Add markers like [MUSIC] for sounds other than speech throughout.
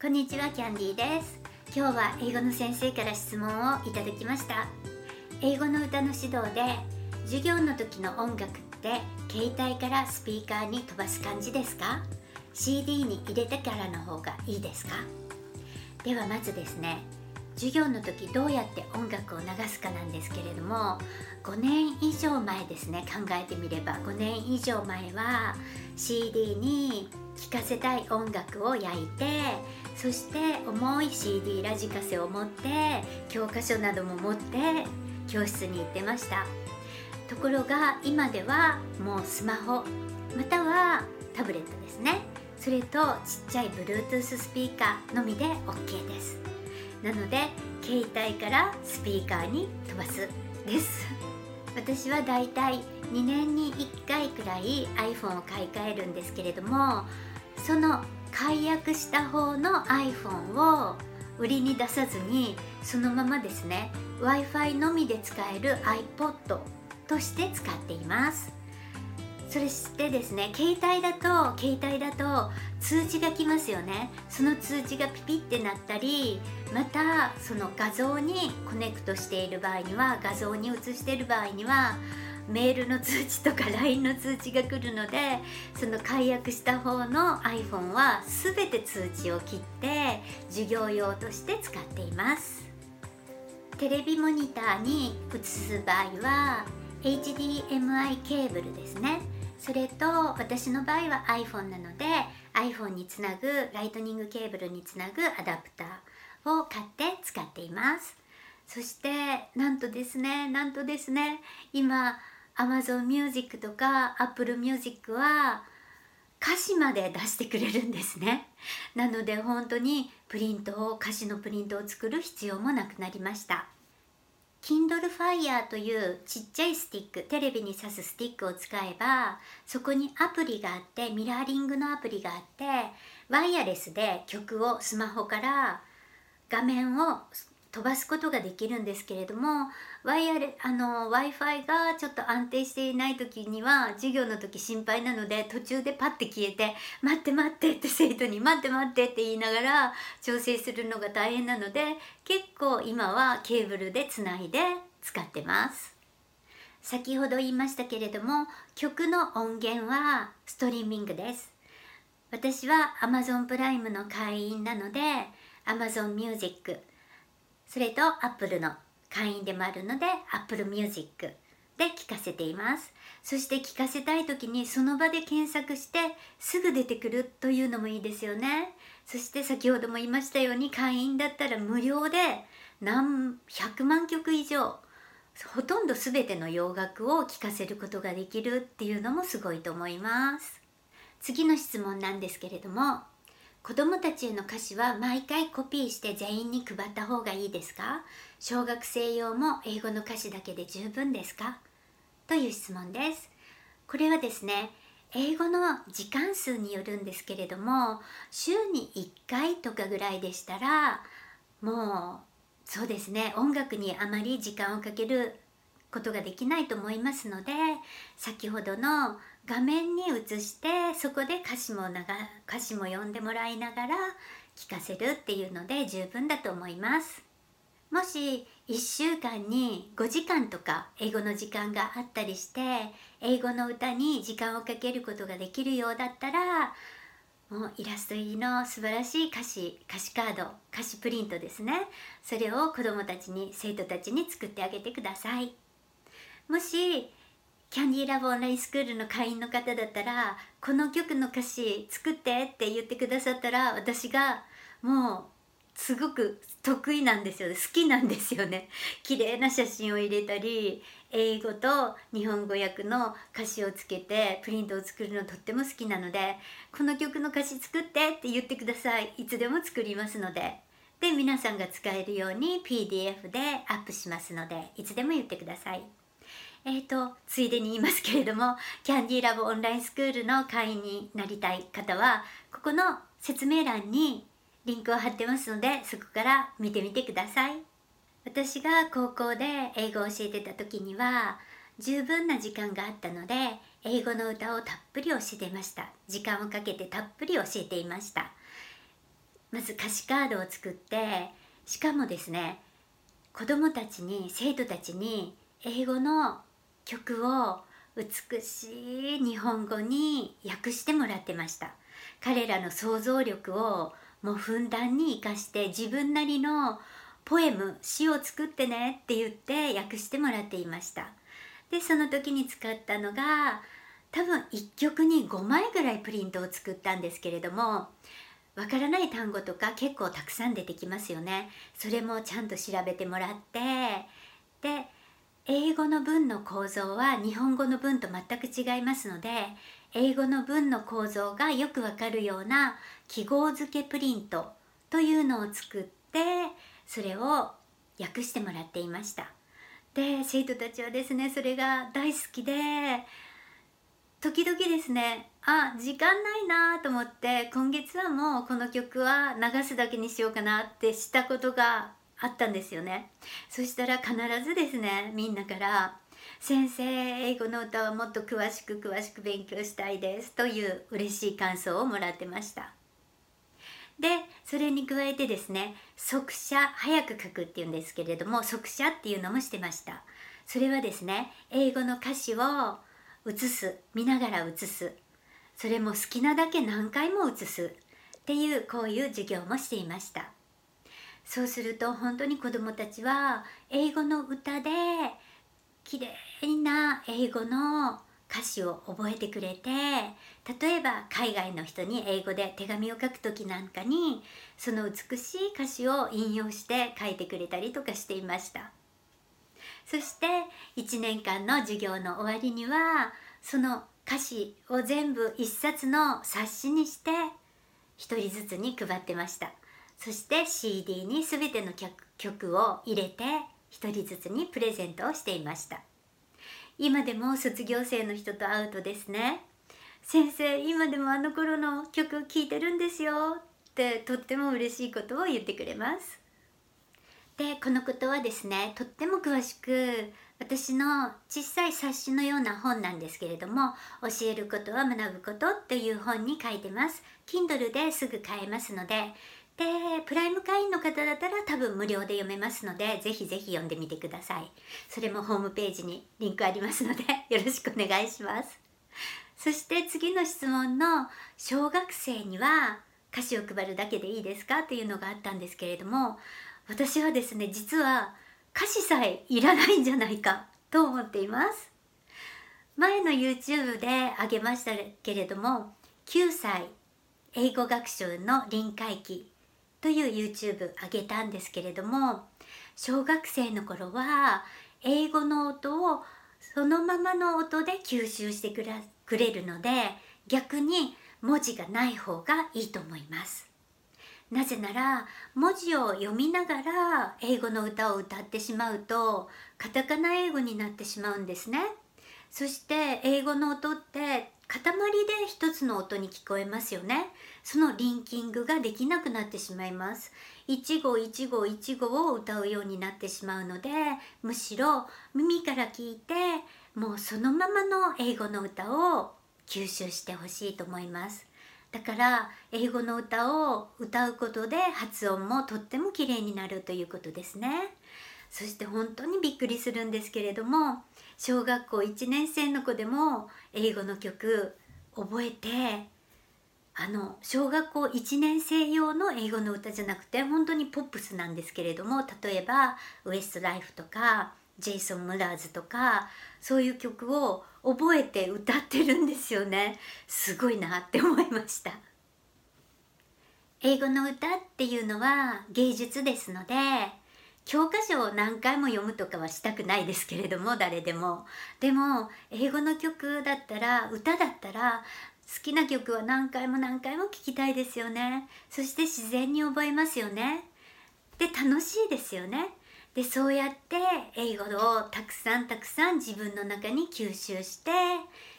こんにちはキャンディーです。今日は英語の先生から質問をいただきました。英語の歌の指導で授業の時の音楽って携帯からスピーカーに飛ばす感じですか？CD に入れてからの方がいいですか？ではまずですね授業の時どうやって音楽すかなんですけれども5年以上前ですね考えてみれば。5年以上前は CD に聴かせたい音楽を焼いてそして重い CD ラジカセを持って教科書なども持って教室に行ってました。ところが今ではもうスマホまたはタブレットですね。それとちっちゃい Bluetooth スピーカーのみで OK です。なので携帯からスピーカーに飛ばすです。私はだいたい2年に1回くらい iPhone を買い替えるんですけれどもその解約した方の iPhone を売りに出さずにそのままですね w i f i のみで使える iPod として使っています。それしてですね携帯だと携帯だと通知が来ますよね。その通知がピピってなったりまたその画像にコネクトしている場合には画像に映している場合にはメールの通知とか [LAUGHS] LINE の通知が来るのでその解約した方の iPhone は全て通知を切って授業用として使っています。テレビモニターに映す場合は HDMI ケーブルですね。それと私の場合は iPhone なので iPhone につなぐライトニングケーブルにつなぐアダプターを買って使っています。そしてなんとですねなんとですね今 Amazon Music とか Apple Music は歌詞まで出してくれるんですね。なので本当にプリントを歌詞のプリントを作る必要もなくなりました。Kindle Fire というちっちゃいスティックテレビに挿すスティックを使えばそこにアプリがあってミラーリングのアプリがあってワイヤレスで曲をスマホから画面を飛ばすことができるんですけれどもワイヤレあの w i f i がちょっと安定していない時には授業の時心配なので途中でパッて消えて「待って待って」って生徒に「待って待って」って言いながら調整するのが大変なので結構今はケーブルでつないで使ってます。先ほど言いましたけれども曲の音源はストリーミングです私は Amazon プライムの会員なので Amazon Music それと Apple の会員でもあるので Apple Music で聞かせています。そして聞かせたい時にその場で検索してすぐ出てくるというのもいいですよね。そして先ほども言いましたように会員だったら無料で何百万曲以上ほとんど全ての洋楽を聴かせることができるっていうのもすごいと思います。次の質問なんですけれども子どもたちへの歌詞は毎回コピーして全員に配った方がいいですか？小学生用も英語の歌詞だけで十分ですか？という質問です。これはですね英語の時間数によるんですけれども週に1回とかぐらいでしたらもうそうですね音楽にあまり時間をかけることができないと思いますので先ほどの画面に映してそこで歌詞もなが歌詞も読んでもらいながら聞かせるっていうので十分だと思います。もし1週間に5時間とか英語の時間があったりして英語の歌に時間をかけることができるようだったらもうイラスト入りの素晴らしい歌詞歌詞カード歌詞プリントですね。それを子どもたちに生徒たちに作ってあげてください。もしキャンディーラボオンラインスクールの会員の方だったらこの曲の歌詞作ってって言ってくださったら私がもうすごく得意なんですよね。好きなんですよね。[LAUGHS] 綺麗な写真を入れたり英語と日本語訳の歌詞をつけてプリントを作るのとっても好きなのでこの曲の歌詞作ってって言ってください。いつでも作りますので。で皆さんが使えるように PDF でアップしますのでいつでも言ってください。えーと、ついでに言いますけれどもキャンディーラボオンラインスクールの会員になりたい方はここの説明欄にリンクを貼ってますのでそこから見てみてください。私が高校で英語を教えてた時には十分な時間があったので英語の歌をたっぷり教えていました。時間をかけてたっぷり教えていました。まず歌詞カードを作ってしかもですね子どもたちに生徒たちに英語の曲を美しい日本語に訳してもらってました。彼らの想像力をもうふんだんに生かして自分なりのポエム詩を作ってねって言って訳してもらっていました。でその時に使ったのが多分1曲に5枚ぐらいプリントを作ったんですけれどもわからない単語とか結構たくさん出てきますよね。それもちゃんと調べてもらってで英語の文の構造は日本語の文と全く違いますので英語の文の構造がよくわかるような記号付けプリントというのを作ってそれを訳してもらっていました。で生徒たちはですねそれが大好きで時々ですねあ時間ないなと思って今月はもうこの曲は流すだけにしようかなってしたことがあったんですよね。そしたら必ずですねみんなから先生英語の歌はもっと詳しく詳しく勉強したいですという嬉しい感想をもらってました。でそれに加えてですね速写早く書くっていうんですけれども速写っていうのもしてました。それはですね英語の歌詞を写す見ながら写す。それも好きなだけ何回も写すっていうこういう授業もしていました。そうすると本当に子どもたちは英語の歌で綺麗な英語の歌詞を覚えてくれて例えば海外の人に英語で手紙を書く時なんかにその美しい歌詞を引用して書いてくれたりとかしていました。そして1年間の授業の終わりにはその歌詞を全部1冊の冊子にして1人ずつに配ってました。そして CD に全ての曲を入れて1人ずつにプレゼントをしていました。今でも卒業生の人と会うとですね先生今でもあの頃の曲聴いてるんですよ。ってとっても嬉しいことを言ってくれます。でこのことはですねとっても詳しく私の小さい冊子のような本なんですけれども教えることは学ぶことっていう本に書いてます。Kindle ですぐ買えますのででプライム会員の方だったら多分無料で読めますのでぜひぜひ読んでみてください。それもホームページにリンクありますので [LAUGHS] よろしくお願いします。そして次の質問の小学生には歌詞を配るだけでいいですかっていうのがあったんですけれども私はですね実は歌詞さえいらないんじゃないかと思っています。前の YouTube であげましたけれども9歳英語学習の臨界期という YouTube 上げたんですけれども小学生の頃は英語の音をそのままの音で吸収してくれるので逆に文字がない方がいいと思います。なぜなら文字を読みながら英語の歌を歌ってしまうとカタカナ英語になってしまうんですね。そして英語の音って塊で一つの音に聞こえますよね。そのリンキングができなくなってしまいます。一語一語一語を歌うようになってしまうのでむしろ耳から聞いてもうそのままの英語の歌を吸収してほしいと思います。だから英語の歌を歌うことで発音もとっても綺麗になるということですね。そして本当にびっくりするんですけれども小学校1年生の子でも英語の曲覚えてあの小学校1年生用の英語の歌じゃなくて本当にポップスなんですけれども例えばウエストライフとかジェイソン・ムラーズとかそういう曲を覚えて歌ってるんですよね。すごいなって思いました。英語の歌っていうのは芸術ですので教科書を何回も読むとかはしたくないですけれども誰でも。でも英語の曲だったら歌だったら好きな曲は何回も何回も聴きたいですよね。そして自然に覚えますよね。で楽しいですよね。でそうやって英語をたくさんたくさん自分の中に吸収して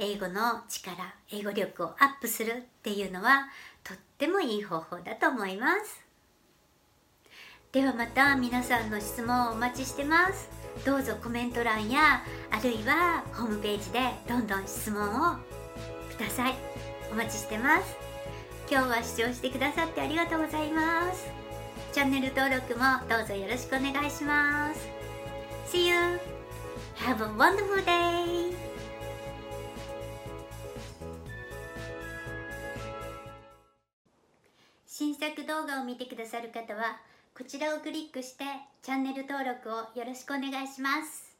英語の力英語力をアップするっていうのはとってもいい方法だと思います。ではまた皆さんの質問をお待ちしてます。どうぞコメント欄やあるいはホームページでどんどん質問をください。お待ちしてます今日は視聴してくださってありがとうございますチャンネル登録もどうぞよろしくお願いします See you! Have a wonderful day! 新作動画を見てくださる方はこちらをクリックしてチャンネル登録をよろしくお願いします